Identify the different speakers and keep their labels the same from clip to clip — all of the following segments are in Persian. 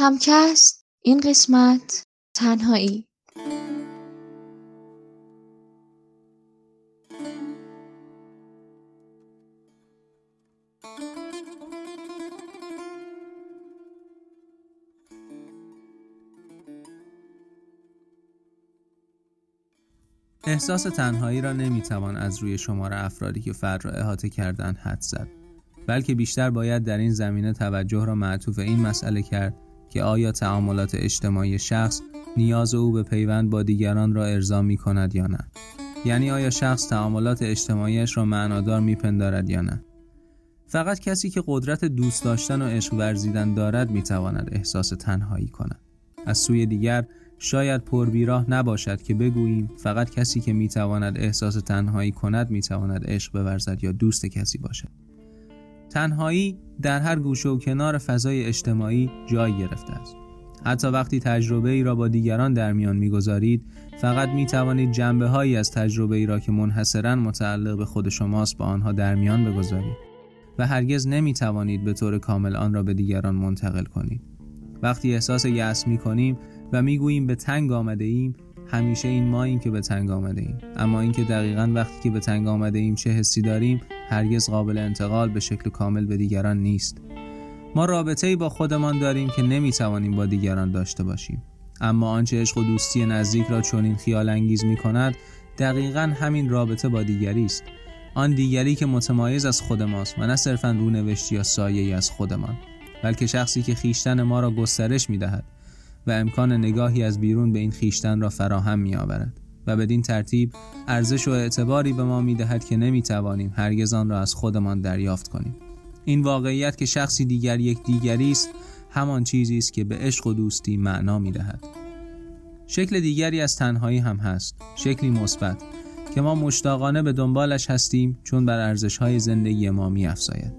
Speaker 1: همکست این قسمت تنهایی.
Speaker 2: احساس تنهایی را نمی‌توان از روی شمار افرادی که فرد را احاطه کردن حد زد بلکه بیشتر باید در این زمینه توجه را معطوف این مسئله کرد که آیا تعاملات اجتماعی شخص نیاز او به پیوند با دیگران را ارضا می کند یا نه؟ یعنی آیا شخص تعاملات اجتماعیش را معنادار میپندارد یا نه؟ فقط کسی که قدرت دوست داشتن و عشق ورزیدن دارد می‌تواند احساس تنهایی کند. از سوی دیگر شاید پربیراه نباشد که بگوییم فقط کسی که می‌تواند احساس تنهایی کند می‌تواند عشق بورزد یا دوست کسی باشد. تنهایی در هر گوشه و کنار فضای اجتماعی جای گرفته است. حتی وقتی تجربه ای را با دیگران در میان می‌گذارید فقط می توانید جنبه هایی از تجربه ای را که منحصرا متعلق به خود شماست با آنها در میان بگذارید و هرگز نمی توانید به طور کامل آن را به دیگران منتقل کنید. وقتی احساس یأس می کنیم و می‌گوییم به تنگ آمده ایم همیشه این ما این که به تنگ آمده ایم اما اینکه دقیقا وقتی که به تنگ آمده ایم چه حسی داریم هرگز قابل انتقال به شکل کامل به دیگران نیست. ما رابطه ای با خودمان داریم که نمی‌توانیم با دیگران داشته باشیم. اما آنچه عشق و دوستی نزدیک را چنین خیال انگیز می کند دقیقا همین رابطه با دیگری است. آن دیگری که متمایز از خود ماست و نه صرفا رونوشتی یا سایه از خودمان بلکه شخصی که خیشتن ما را گسترش می دهد و امکان نگاهی از بیرون به این خیشتن را فراهم می آورد و بدین ترتیب ارزش و اعتباری به ما می دهد که نمی توانیم هرگز آن را از خودمان دریافت کنیم. این واقعیت که شخصی دیگر یک دیگری است همان چیزی است که به عشق و دوستی معنا می دهد شکل دیگری از تنهایی هم هست شکلی مثبت که ما مشتاقانه به دنبالش هستیم چون بر ارزش های زندگی ما می افزاید.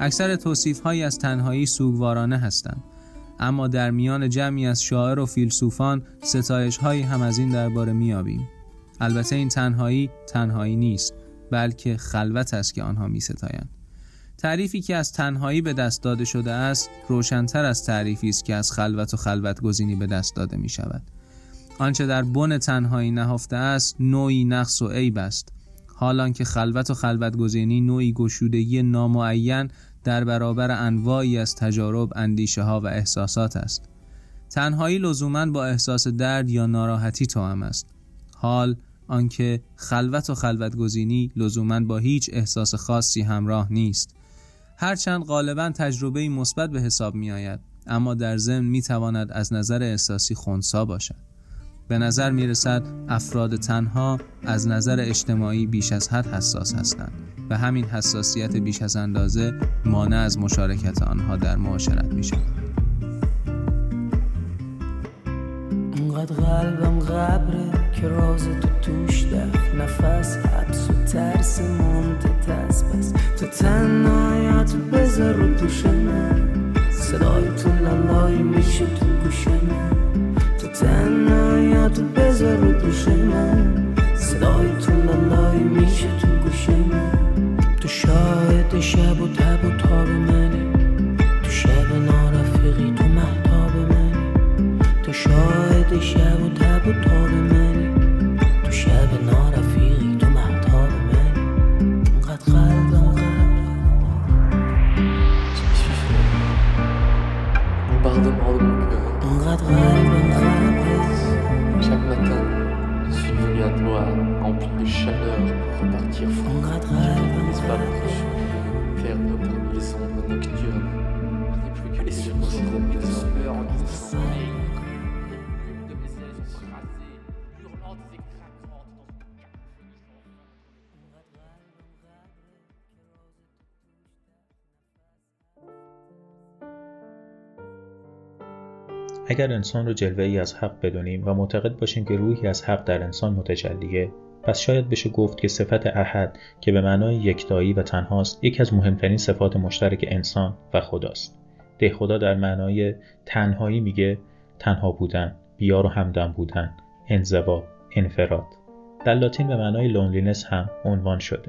Speaker 2: اکثر توصیف هایی از تنهایی سوگوارانه هستند. اما در میان جمعی از شاعر و فیلسوفان ستایش هایی هم از این درباره میابیم البته این تنهایی تنهایی نیست بلکه خلوت است که آنها می ستایند تعریفی که از تنهایی به دست داده شده است روشنتر از تعریفی است که از خلوت و خلوت گزینی به دست داده می شود آنچه در بن تنهایی نهفته است نوعی نقص و عیب است. حالان که خلوت و خلوت گزینی نوعی گشودگی نامعین در برابر انواعی از تجارب، اندیشه ها و احساسات است. تنهایی لزوما با احساس درد یا ناراحتی توام است. حال آنکه خلوت و خلوت گزینی لزوما با هیچ احساس خاصی همراه نیست. هرچند غالبا تجربه مثبت به حساب می آید اما در ضمن می تواند از نظر احساسی خونسا باشد. به نظر می رسد افراد تنها از نظر اجتماعی بیش از حد حساس هستند و همین حساسیت بیش از اندازه مانع از مشارکت آنها در معاشرت می شود.
Speaker 3: اونقدر قلبم غبره که راز تو توش دف نفس حبس و ترس مونت تس پس تو تنهایت بذار رو دوش من. صدای تو لالایی میشه تو گوش من. تو تنهایت بذار من. صدای تو لالایی میشه تو گوش من. تو شاهد شب و تب و تاب منی. تو شب نارفیقی تو محتاب منی. تو شاهد شب و تاب
Speaker 4: اگر انسان رو جلوه ای از حق بدونیم و معتقد باشیم که روحی از حق در انسان متجلیه پس شاید بشه گفت که صفت احد که به معنای یکتایی و تنهاست یکی از مهمترین صفات مشترک انسان و خداست. ده خدا در معنای تنهایی میگه تنها بودن بیار و همدم بودن انزوا انفراد. در لاتین به معنای لونلینس هم عنوان شده.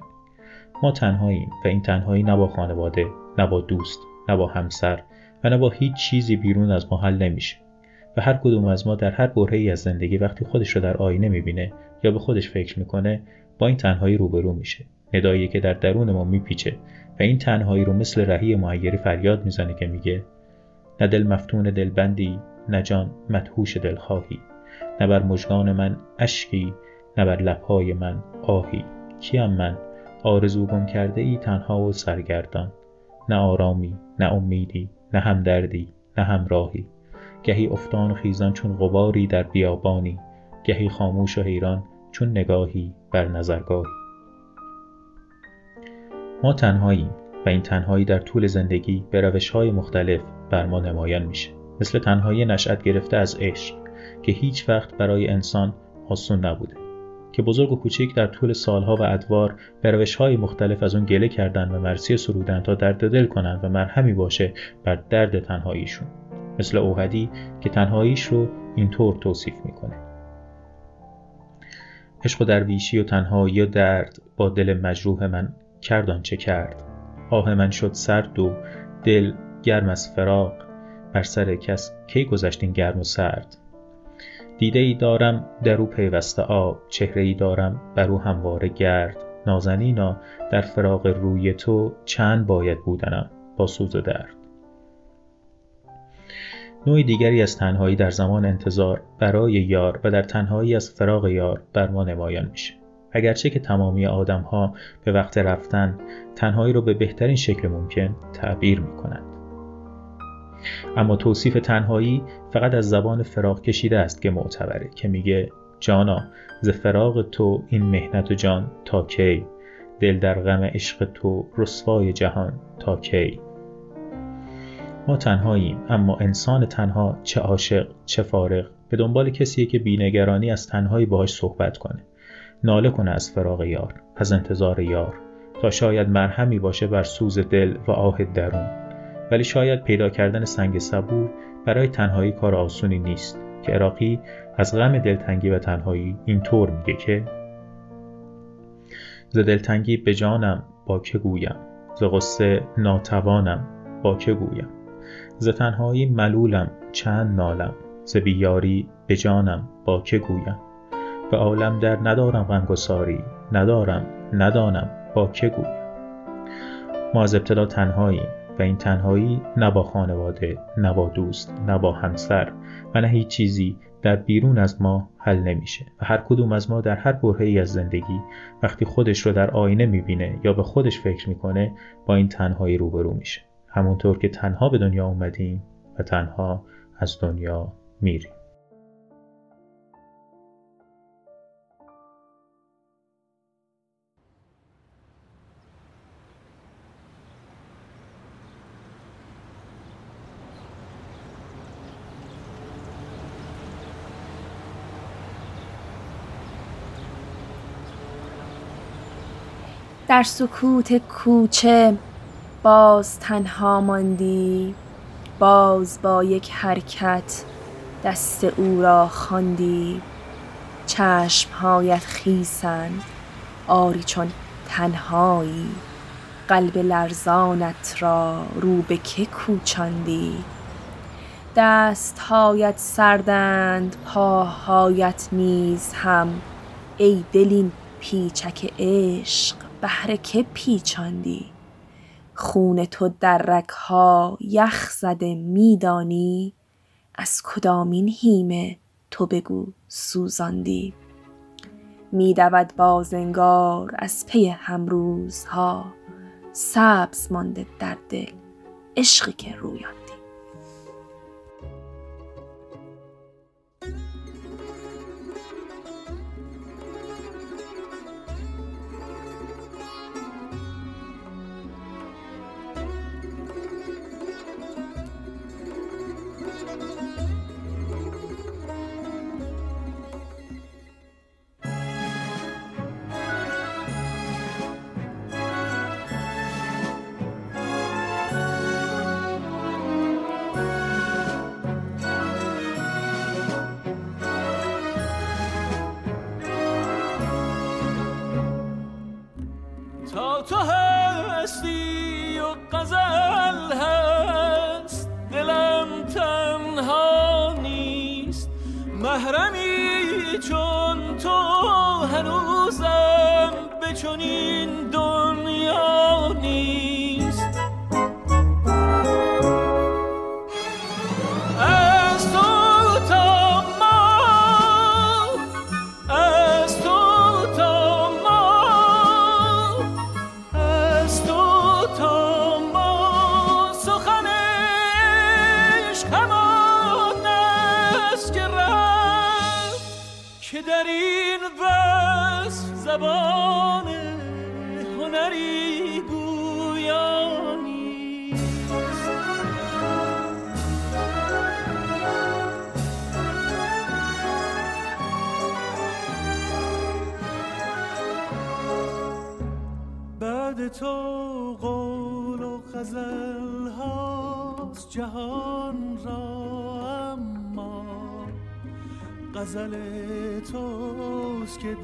Speaker 4: ما تنهاییم و این تنهایی نه با خانواده نه با دوست نه با همسر و نه با هیچ چیزی بیرون از ما حل نمیشه. و هر کدوم از ما در هر برهه ای از زندگی وقتی خودش رو در آینه می‌بینه یا به خودش فکر می‌کنه با این تنهایی روبرو میشه. ندایی که در درون ما میپیچه و این تنهایی رو مثل رهی معیری فریاد می‌زنه که میگه نه دل مفتون دلبندی نه جان مدهوش دلخواهی نه بر مژگان من اشکی نه بر لبهای من آهی. کیم من؟ آرزو گم کرده ای تنها و سرگردان. نه آرامی نه امیدی نه همدردی نه همراهی. گهی افتان و خیزان چون غباری در بیابانی گهی خاموش و حیران چون نگاهی بر نظرگاهی. ما تنهاییم و این تنهایی در طول زندگی به روش های مختلف بر ما نمایان میشه. مثل تنهایی نشأت گرفته از عشق که هیچ وقت برای انسان آسون نبوده که بزرگ و کوچک در طول سالها و ادوار به روش های مختلف از اون گله کردن و مرسی سرودن تا درد دل کنند و مرهمی باشه بر درد تنهاییشون. مثل اوهدی که تنهاییش رو اینطور توصیف می‌کنه. عشق و درویشی و تنهایی و درد با دل مجروح من کردان چه کرد. آه من شد سرد و دل گرم از فراق. بر سر کس کی گذشت این گرم و سرد؟ دیده ای دارم در او پیوسته آب. چهره ای دارم بر او همواره گرد. نازنینا در فراق روی تو چند باید بودنم با سوز و درد. نوع دیگری از تنهایی در زمان انتظار برای یار و در تنهایی از فراق یار بر ما نمایان میشه. اگرچه که تمامی آدم ها به وقت رفتن تنهایی رو به بهترین شکل ممکن تعبیر می‌کنند. اما توصیف تنهایی فقط از زبان فراق کشیده است که معتبره که میگه جانا ز فراق تو این مهنت و جان تا کی؟ دل در غم عشق تو رسوای جهان تا کی؟ ما تنهاییم اما انسان تنها چه عاشق چه فارغ به دنبال کسیه که بینگرانی از تنهایی باهاش صحبت کنه. ناله کنه از فراغ یار از انتظار یار. تا شاید مرهمی باشه بر سوز دل و آه درون. ولی شاید پیدا کردن سنگ صبور برای تنهایی کار آسونی نیست. که عراقی از غم دلتنگی و تنهایی اینطور میگه که ز دلتنگی به جانم با که گویم ز غصه ناتوانم با که گویم. ز تنهایی ملولم چند نالم ز بیاری به جانم با که گویم. به عالم در ندارم غمگساری ندارم ندانم با که گویم. ما از ابتدا تنهاییم و این تنهایی نه با خانواده نه با دوست نه با همسر و نه هیچ چیزی در بیرون از ما حل نمیشه و هر کدوم از ما در هر برهه از زندگی وقتی خودش رو در آینه می‌بینه یا به خودش فکر می‌کنه با این تنهایی روبرو میشه. همونطور که تنها به دنیا اومدیم و تنها از دنیا میریم.
Speaker 5: در سکوت کوچه باز تنها ماندی باز با یک حرکت دست او را خواندی. چشمهایت خیسند آری چون تنهایی. قلب لرزانت را رو به که کوچاندی. دستهایت سردند پاهایت نیز هم. ای دل این پیچک عشق بهر که پیچاندی؟ خون تو در رگها یخ زده می دانی؟ از کدامین هیمه تو بگو سوزاندی؟ می دود بازنگار از پی همروزها سبز مانده در دل عشقی که رویاندی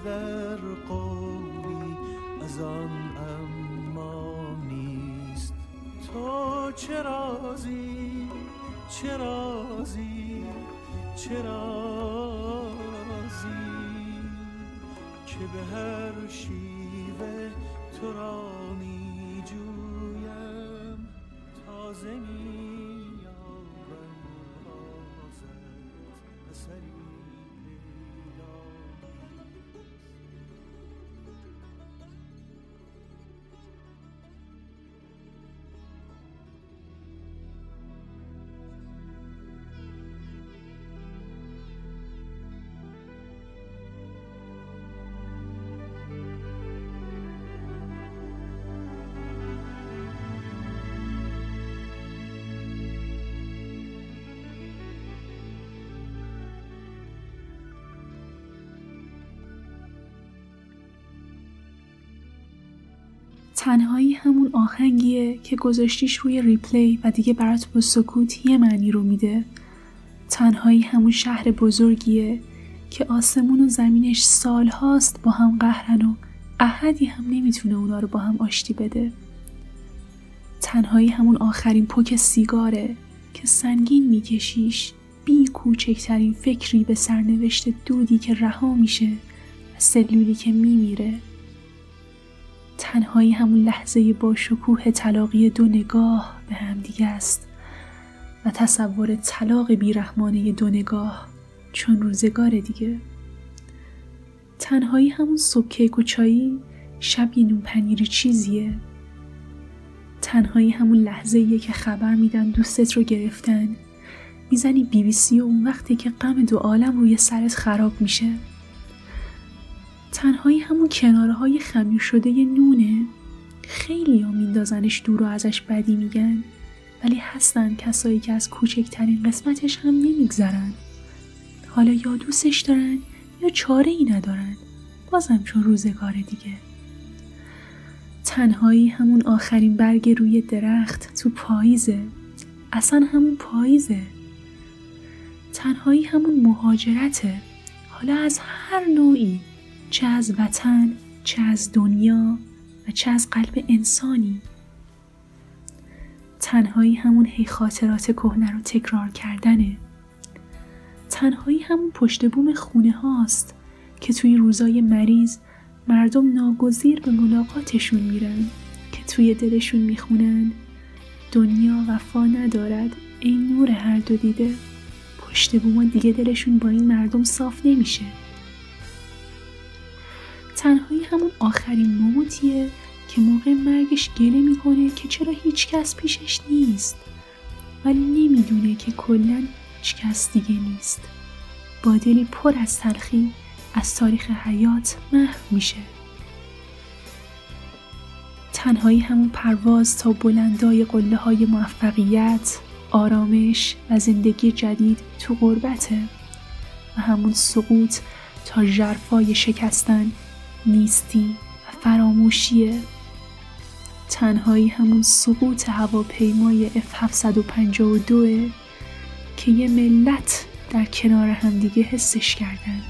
Speaker 6: در قولی از آن اما نیست. تو چه رازی؟ چه رازی؟ چه رازی؟ که به هر شیوه تو را می جویم تازه می
Speaker 7: تنهایی همون آهنگیه که گذاشتیش روی ریپلی و دیگه برات با سکوت یه معنی رو میده. تنهایی همون شهر بزرگیه که آسمون و زمینش سالهاست با هم قهرن و احدی هم نمی‌تونه اونا رو با هم آشتی بده. تنهایی همون آخرین پک سیگاره که سنگین میکشیش بی کوچکترین فکری به سرنوشت دودی که رها میشه و سلولی که میمیره. تنهایی همون لحظه با شکوه طلاقی دو نگاه به هم دیگه است و تصور طلاق بیرحمانه دو نگاه چون روزگار دیگه. تنهایی همون صبح کیک شب یه نون پنیری چیزیه. تنهایی همون لحظه که خبر میدن دوستت رو گرفتن. می‌زنی بی بی سی و اون وقتی که غم دو عالم روی سرت خراب میشه. تنهایی همون کناره های خمیر شده نونه. خیلی ها میندازنش دور و ازش بدی میگن. ولی هستن کسایی که از کوچکترین قسمتش هم نمیگذرن. حالا یا دوستش دارن یا چاره ای ندارن. بازم چون روزگار دیگه. تنهایی همون آخرین برگ روی درخت تو پاییزه. اصلا همون پاییزه. تنهایی همون مهاجرته. حالا از هر نوعی. چه از وطن چه از دنیا و چه از قلب انسانی. تنهایی همون هی خاطرات کهنه رو تکرار کردنه. تنهایی همون پشت بوم خونه هاست که توی روزای مریض مردم ناگزیر به ملاقاتشون میرن که توی دلشون می‌خونن دنیا وفا ندارد ای نور هر دو دیده. پشت بوما دیگه دلشون با این مردم صاف نمیشه. تنهایی همون آخرین موتیه که موقع مرگش گله می‌کنه که چرا هیچ کس پیشش نیست. ولی نمی‌دونه که کلا هیچ کس دیگه نیست. با دلی پر از تلخی از تاریخ حیات محو میشه. تنهایی همون پرواز تا بلندای قله های موفقیت آرامش و زندگی جدید تو غربته. و همون سقوط تا جرفای شکستن نیستی و فراموشیه. تنهایی همون سقوط هواپیمای F752 که یه ملت در کنار همدیگه حسش کردن.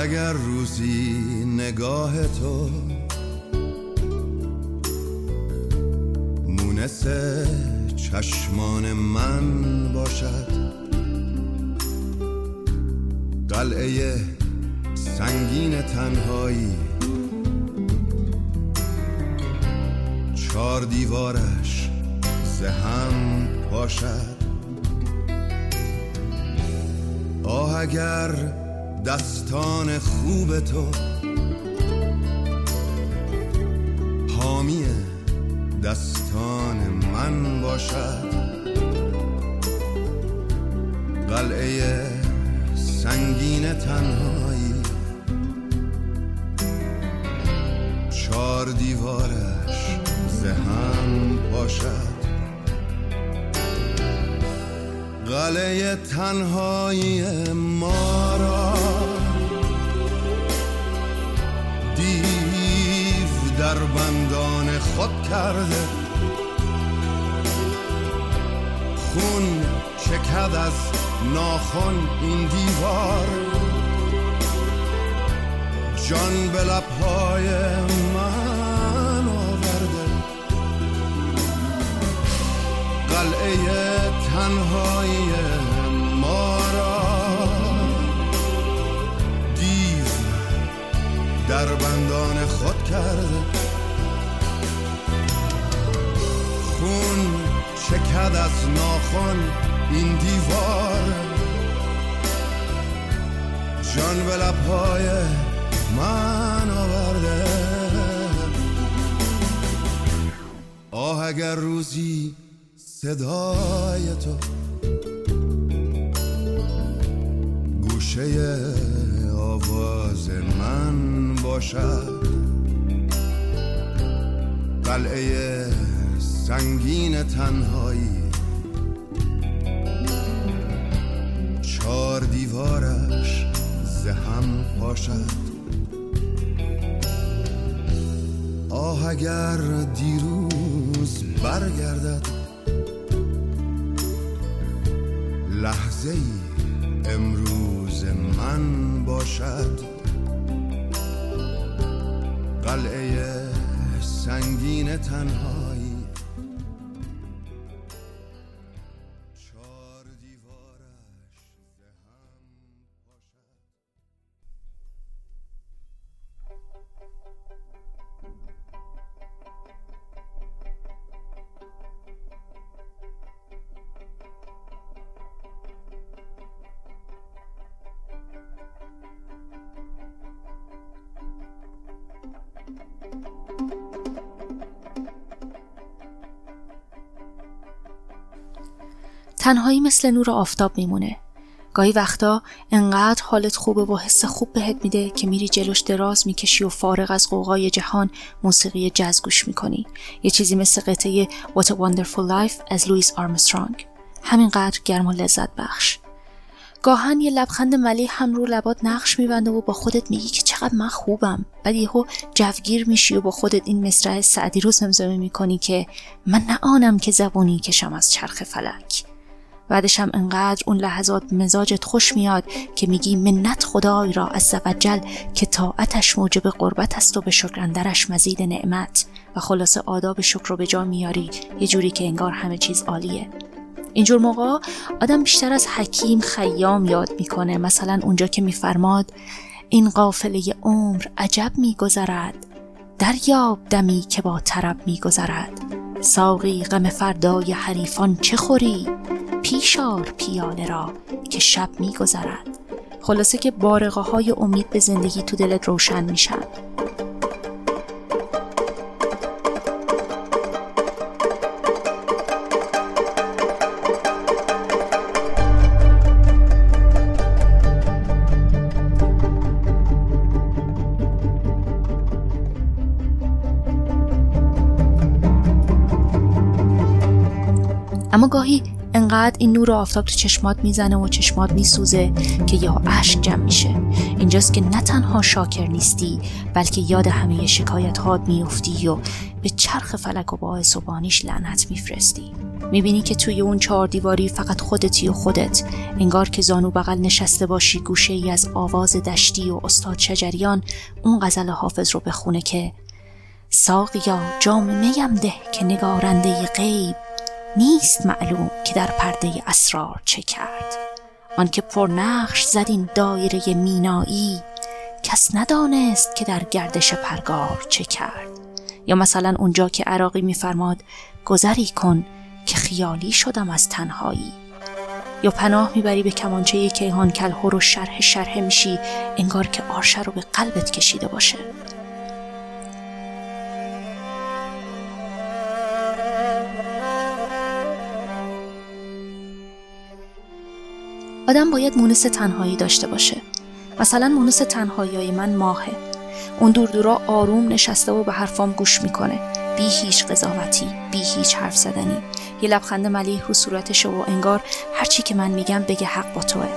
Speaker 8: اگر روزی نگاه تو مونس چشمان من باشد قلعه سنگین تنهایی چار دیوارش زهم پاشد. آه اگر دستان خوب تو. حامی دستان من باشد. قلعه سنگین تنهایی. چار دیوارش زهم پاشد قلعه تنهایی ما. در بندان خود کرده. خون چکد از ناخن این دیوار. جان به لبهای من آورده. قلعه تنهایی ما را در بندان خود کرده. چکد از ناخن این دیوار. جان به لبهای من آورده. آه اگر روزی صدای تو گوشه آواز من باشد. قلعه سنگین تنهایی. چار دیوارش زهم پاشد. آه اگر دیروز برگردد لحظه ای امروز من باشد. قلعه سنگین تنهایی
Speaker 9: تنهایی مثل نور آفتاب میمونه. گاهی وقتا انقدر حالت خوبه و حس خوب بهت میده که میری جلوش دراز می‌کشی و فارغ از قوقای جهان موسیقی جز گوش می‌کنی. یه چیزی مثل قطعه What a Wonderful Life از لوئیس آرمسترانگ. همینقدر گرم و لذت بخش. گاهن یه لبخند ملی هم رو لبات نقش میبنده و با خودت میگی که چقدر من خوبم. بعد یهو جوگیر میشی و با خودت این مصرع سعدی رو زمزمه می‌کنی که من نه آنم که زبونی کشم از چرخ فلک. بعدش هم انقدر اون لحظات مزاجت خوش میاد که میگی منت خدای را از وجل که طاعتش موجب قربت است و به شکر مزید نعمت. و خلاصه آداب شکر رو به جا میاری. یه جوری که انگار همه چیز عالیه. اینجور موقع آدم بیشتر از حکیم خیام یاد می‌کنه. مثلا اونجا که میفرماد این قافله عمر عجب میگذرد. دریاب دمی که با طرب میگذرد. ساقی غم فردای حریفان چه خوری؟ پیشار پیاله را که شب میگذرد. خلاصه که بارقه های امید به زندگی تو دلت روشن میشن انقدر این نور آفتاب تو چشمات می‌زنه و چشمات میسوزه که یا اشک جمع میشه. اینجاست که نه تنها شاکر نیستی بلکه یاد همه شکایت هات میافتی و به چرخ فلک و باعث و بانیش لعنت میفرستی. می‌بینی که توی اون چهار دیواری فقط خودتی و خودت. انگار که زانو بغل نشسته باشی گوشه ای از آواز دشتی و استاد شجریان اون غزل حافظ رو بخونه که ساقیا جام میم ده که نگارنده غیب. نیست معلوم که در پرده اسرار چه کرد. آنکه نقش زد این دایره مینایی کس ندانست که در گردش پرگار چه کرد. یا مثلا اونجا که عراقی میفرماد گذری کن که خیالی شدم از تنهایی. یا پناه می‌بری به کمانچه کیهان کلهر و شرح شرح میشی انگار که آرشه رو به قلبت کشیده باشه. آدم باید مونس تنهایی داشته باشه. مثلا مونس تنهایی من ماهه. اون دور دورا آروم نشسته و به حرفام گوش می‌کنه. بی هیچ قضاوتی بی هیچ حرف زدنی. یه لبخند ملیح رو صورتش و انگار هرچی که من میگم بگه حق با توه.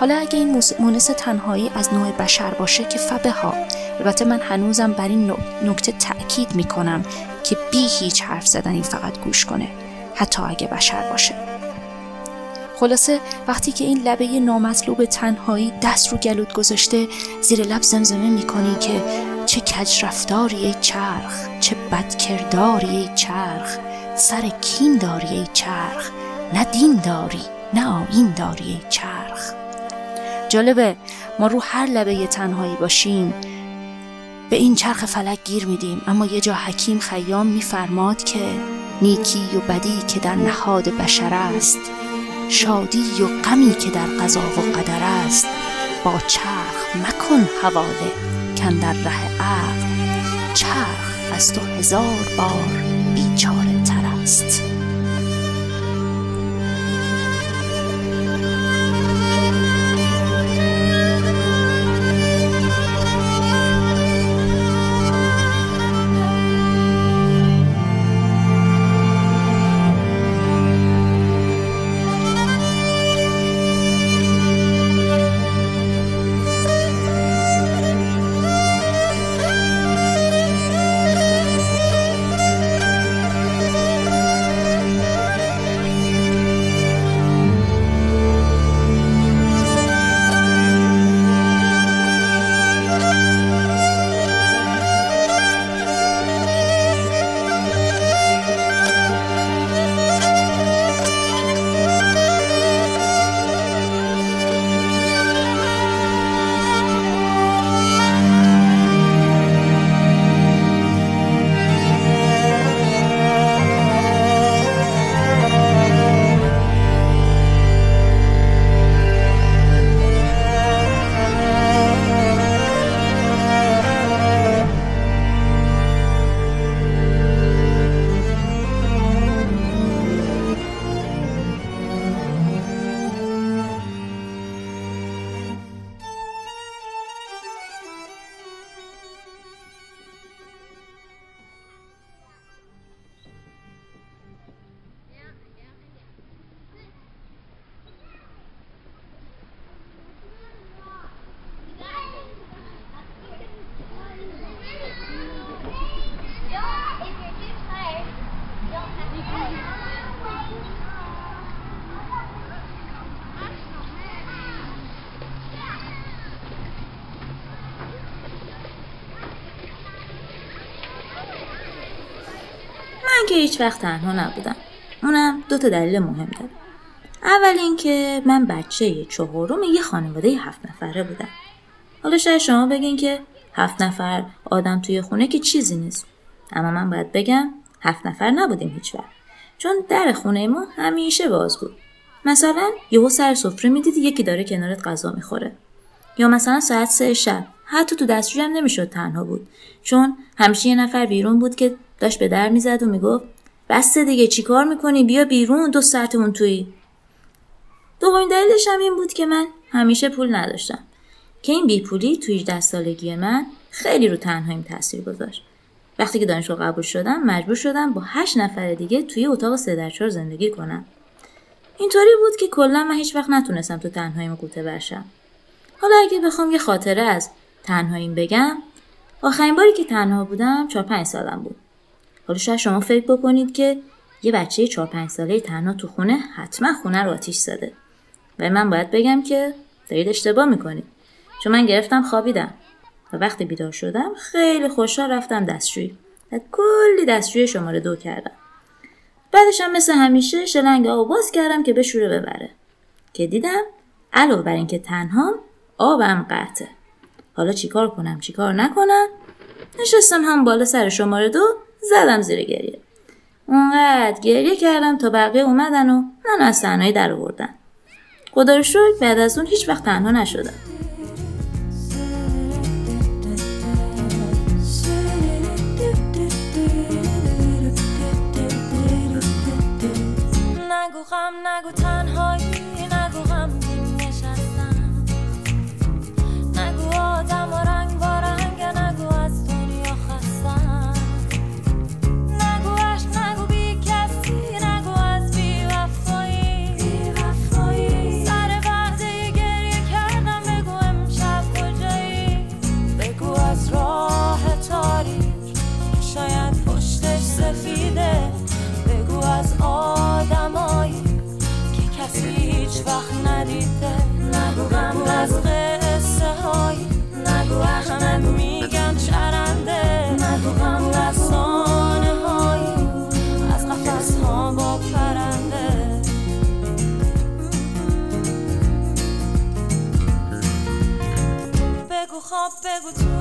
Speaker 9: حالا اگه این مونس تنهایی از نوع بشر باشه که فبه ها البته من هنوزم بر این نکته تأکید می‌کنم که بی هیچ حرف زدنی فقط گوش کنه. حتی اگه بشر باشه. خلاصه وقتی که این لبه نامطلوب تنهایی دست رو گلود گذاشته زیر لب زمزمه می‌کنی که چه کج رفتاری ای چرخ چه بدکرداری ای چرخ سر کین داری چرخ نه دین داری نه آین داری چرخ. جالبه ما رو هر لبه تنهایی باشیم به این چرخ فلک گیر میدیم. اما یه جا حکیم خیام میفرماد که نیکی و بدی که در نهاد بشر است. شادی و غمی که در قضا و قدر است با چرخ مکن حواله کن در ره عقل. چرخ از تو هزار بار بیچاره تر است.
Speaker 10: که هیچ وقت تنها نبودم. اونم دو تا دلیل مهم داره. اول اینکه من بچه چهارم یه خانواده هفت نفره بودم. حالا شاید شما بگین که هفت نفر آدم توی خونه که چیزی نیست. اما من باید بگم هفت نفر نبودیم هیچ وقت. چون در خونه ما همیشه باز بود. مثلا یهو سر سفره می‌دیدی یکی داره کنارت غذا می‌خوره. یا مثلا ساعت سه شب. حتی تو دستشویی هم نمی‌شد تنها بود. چون همیشه یه نفر بیرون بود که داشت به در می‌زد و می‌گفت بسته دیگه چیکار می‌کنی؟ بیا بیرون دو ساعتمون توی دومین دلیلش هم این بود که من همیشه پول نداشتم. که این بیپولی توی 18 سالگی من خیلی رو تنهاییم تاثیر گذاشت. وقتی که دانشگاه قبول شدم مجبور شدم با هشت نفر دیگه توی اتاق سه در چهار زندگی کنم. اینطوری بود که کلا من هیچ وقت نتونستم تو تنهاییم قوطه برشم حالا اگه بخوام یه خاطره از تنهاییم بگم آخرین باری که تنها بودم چهار پنج سالم بود. حالا شاید شما فکر بکنید که یه بچه چهار پنج ساله تنها تو خونه حتما خونه رو آتیش زده. و من باید بگم که دارید اشتباه می‌کنید. چون من گرفتم خوابیدم. و وقتی بیدار شدم خیلی خوشحال رفتم دستشویی. و کلی دستشوی شماره دو کردم. بعدش هم مثل همیشه شلنگ آب باز کردم که بشوره ببره. که دیدم علاوه بر اینکه تنهام آبم قطعه. حالا چیکار کنم؟ چیکار نکنم؟ نشستم هم بالا سر شماره دو زدم زیر گریه. اونقدر گریه کردم تا بقیه اومدن و من از تنهایی در آوردن. خدا رو شکر بعد از اون هیچ وقت تنها نشدم.
Speaker 11: نگو غم نگو تنهایی احمد میگن چرنده. نگو غم رسانه هایی از قفص ها با پرنده. بگو خواب بگو توی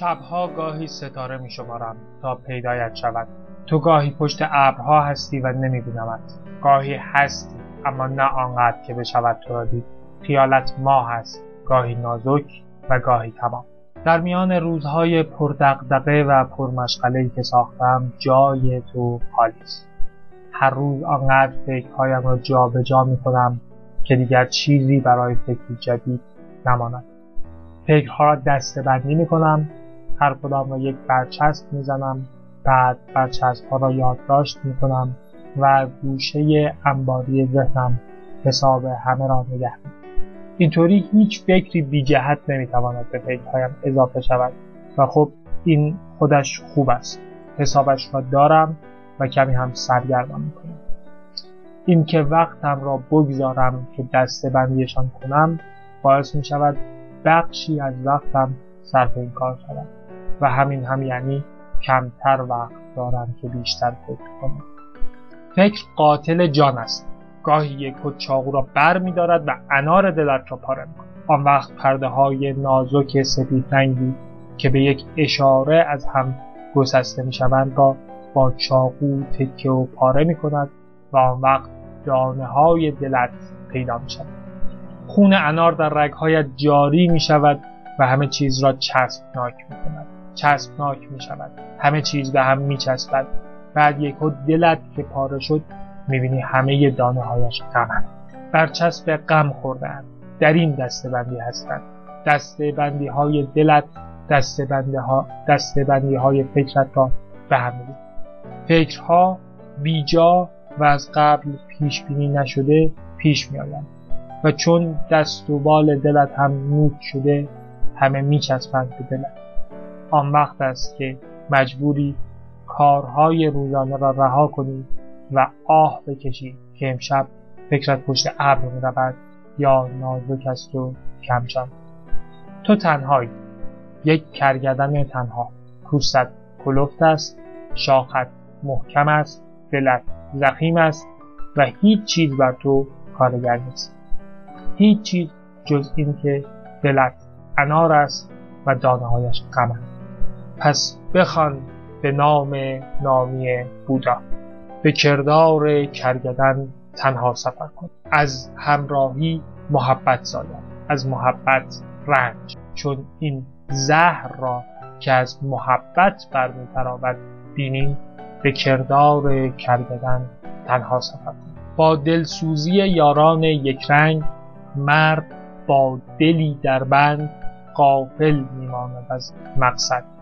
Speaker 12: شبها گاهی ستاره می شمارم تا پیدایت شود. تو گاهی پشت ابرها هستی و نمی بینمت گاهی هستی اما نه آنقدر که بشود تو را دید. خیالت ماه است گاهی نازک و گاهی تمام. در میان روزهای پردقدقه و پرمشغلهای که ساختم جای تو خالی است. هر روز آنقدر فکرهایم را جابجا جا می کنم که دیگر چیزی برای فکری جدید نماند. فکرها را دسته بندی می کنم هر کدام را یک برچسب می زنم بعد برچسب ها را یادداشت می کنم و گوشه انباری ذهنم حساب همه را نگه اینطوری هیچ فکری بی جهت نمی تواند به فکرهایم اضافه شود و خب این خودش خوب است. حسابش را دارم و کمی هم سرگرم می کنم اینکه وقتم را بگذارم که دسته بندیشان کنم باعث می شود بخشی از وقتم صرف این کار شود. و همین هم یعنی کمتر وقت دارم که بیشتر فکر کنم. فکر قاتل جان است. گاهی یک چاقو را بر می دارد و انار دلت را پاره می آن وقت پرده های نازک سفید رنگی که به یک اشاره از هم گسسته می شوند را با چاقو تکه و پاره می کند و آن وقت دانه های دلت پیدا می شود خون انار در رگهایت جاری می شود و همه چیز را چسبناک می کند. چسبناک می شود همه چیز به هم می چسبد بعد یکو دلت که پاره شد می‌بینی همه دانه هایش غمن برچسب غم خوردن در این دسته بندی هستند. دسته بندی های دلت دسته بندی ها دسته بندی های فکرت را به هم فکرها بیجا و از قبل پیش بینی نشده پیش می آیند و چون دست و بال دلت هم نوک شده همه میچسبند به دلت. آن وقت است که مجبوری کارهای روزانه را رها کنی و آه بکشی که امشب فکرت پشت ابر رود یا نازک است و کمجان تو تنهایی. یک کرگدن تنها. پوستت کلفت است شاخت محکم است دلت زخیم است و هیچ چیز بر تو کارگر نیست. هیچ چیز جز اینکه دلت انار است و دانه هایش غم پس بخوان به نام نامی بودا به کردار کرگدن تنها سفر کن. از همراهی محبت زاید از محبت رنج. چون این زهر را که از محبت برمیتراود بینیم به کردار کرگدن تنها سفر کن. با دلسوزی یاران یک رنگ مرد با دلی در بند قافل میماند از مقصد.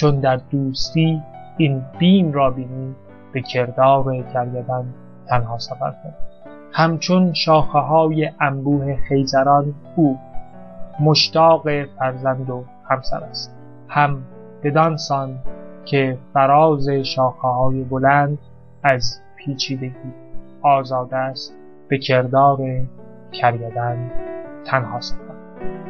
Speaker 12: چون در دوستی این بیم را بینی به کردار کرگدن تنها سفر کن. همچون شاخه های انبوه خیزران او مشتاق فرزند و همسر است. هم بدانسان که فراز شاخه های بلند از پیچیدگی آزاد است به کردار کرگدن تنها سفر.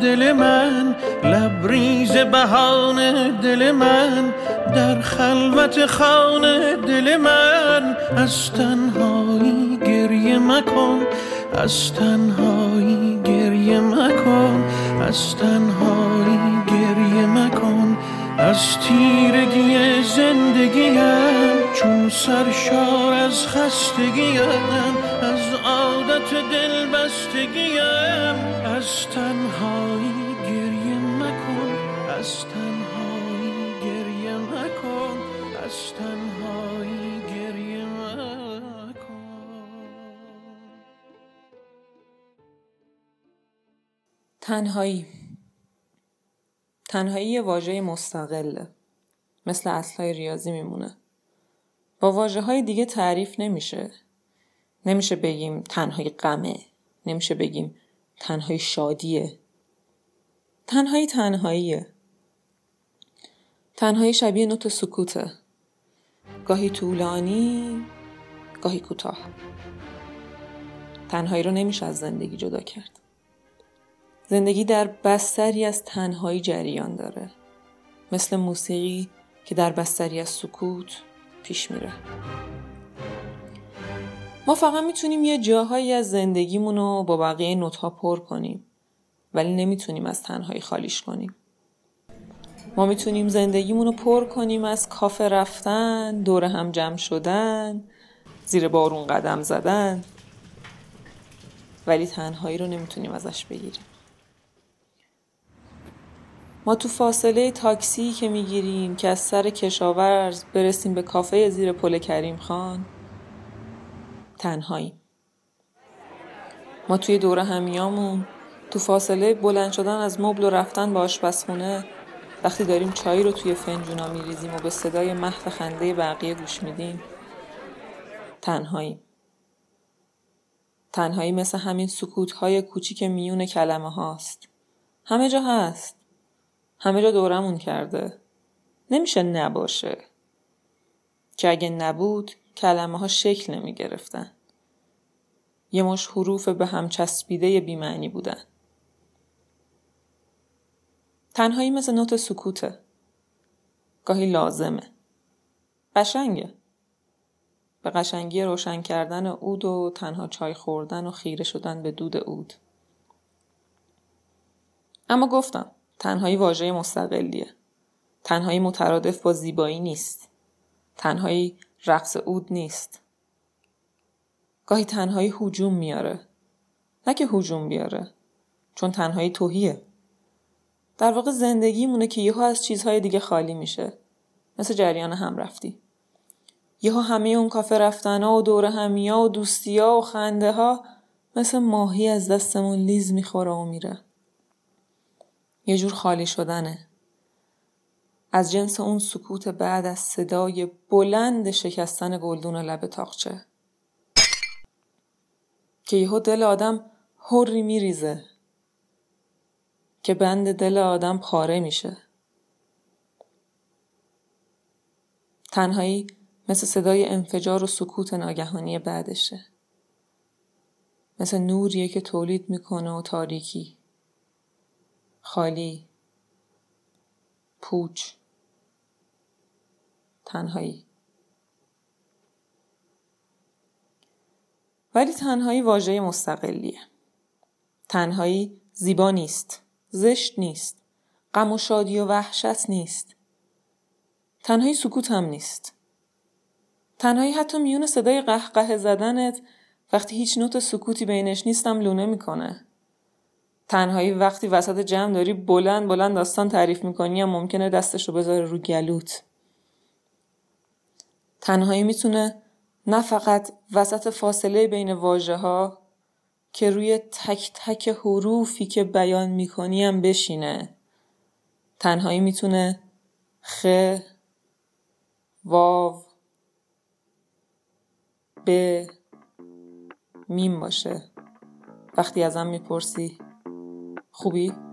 Speaker 6: دل من لبریز بهان دل من در خلوت خانه دل من. از تنهایی گریه مکن از تنهایی گریه مکن از تنهایی گریه مکن. از تیرگی زندگیم چون سرشار از خستگیم. بستگیم از تنهایی گریه مکن از تنهایی گریه مکن از تنهایی گریه مکن.
Speaker 13: تنهایی. تنهایی یه واژه مستقله مثل اصلهای ریاضی میمونه. با واجه های دیگه تعریف نمیشه. نمیشه بگیم تنهایی غمه. نمیشه بگیم تنهایی شادیه. تنهایی تنهاییه. تنهایی شبیه نوت سکوته. گاهی طولانی گاهی کوتاه. تنهایی رو نمیشه از زندگی جدا کرد. زندگی در بستری از تنهایی جریان داره. مثل موسیقی که در بستری از سکوت پیش میره. ما فقط می‌تونیم یه جاهایی از زندگیمون رو با بقیه نوتها پر کنیم ولی نمی‌تونیم از تنهایی خالیش کنیم. ما می‌تونیم زندگیمون رو پر کنیم از کافه رفتن دور هم جمع شدن زیر بارون قدم زدن ولی تنهایی رو نمی‌تونیم ازش بگیریم. ما تو فاصله تاکسی که می‌گیریم که از سر کشاورز برسیم به کافه زیر پل کریم خان تنهاییم ما توی دوره همیامون تو فاصله بلند شدن از مبل و رفتن به آشپزخونه وقتی داریم چای رو توی فنجونا میریزیم و به صدای محو خنده بقیه گوش میدیم تنهایی. تنهایی مثل همین سکوت های کوچیک میون کلمه هاست. همه جا هست. همه جا دورمون کرده. نمیشه نباشه. که اگه نبود کلمه ها شکل نمی گرفتن. یه مش حروف به هم چسبیده بیمعنی بودن. تنهایی مثل نوت سکوته. گاهی لازمه. قشنگه. به قشنگی روشن کردن اود و تنها چای خوردن و خیره شدن به دود اود. اما گفتم تنهایی واژه مستقلیه. تنهایی مترادف با زیبایی نیست. تنهایی رقص اود نیست. گاهی تنهایی هجوم میاره. نه که هجوم بیاره. چون تنهایی توهیه. در واقع زندگی مونه که یهو از چیزهای دیگه خالی میشه. مثل جریان هم رفتی. یهو همه اون کافه رفتنا و دور همیا و دوستیا و خنده ها مثل ماهی از دستمون لیز می‌خوره و میره. یه جور خالی شدنه. از جنس اون سکوت بعد از صدای بلند شکستن گلدون لب تاقچه. که یهو دل آدم هری میریزه. که بند دل آدم پاره میشه. تنهایی مثل صدای انفجار و سکوت ناگهانی بعدشه. مثل نوریه که تولید می‌کنه و تاریکی. خالی. پوچ. تنهایی. ولی تنهایی واژه مستقلیه. تنهایی زیبا نیست زشت نیست غم و شادی و وحشت نیست. تنهایی سکوت هم نیست. تنهایی حتی میون صدای قهقه زدنت وقتی هیچ نوت سکوتی بینش نیستم لونه می‌کنه. تنهایی وقتی وسط جمع داری بلند بلند داستان تعریف می‌کنی هم ممکنه دستش رو بذاره رو گلوت. تنهایی می‌تونه نه فقط وسط فاصله بین واژه ها که روی تک تک حروفی که بیان می‌کنی هم بشینه تنهایی می‌تونه خ واو ب میم باشه وقتی ازم می‌پرسی خوبی؟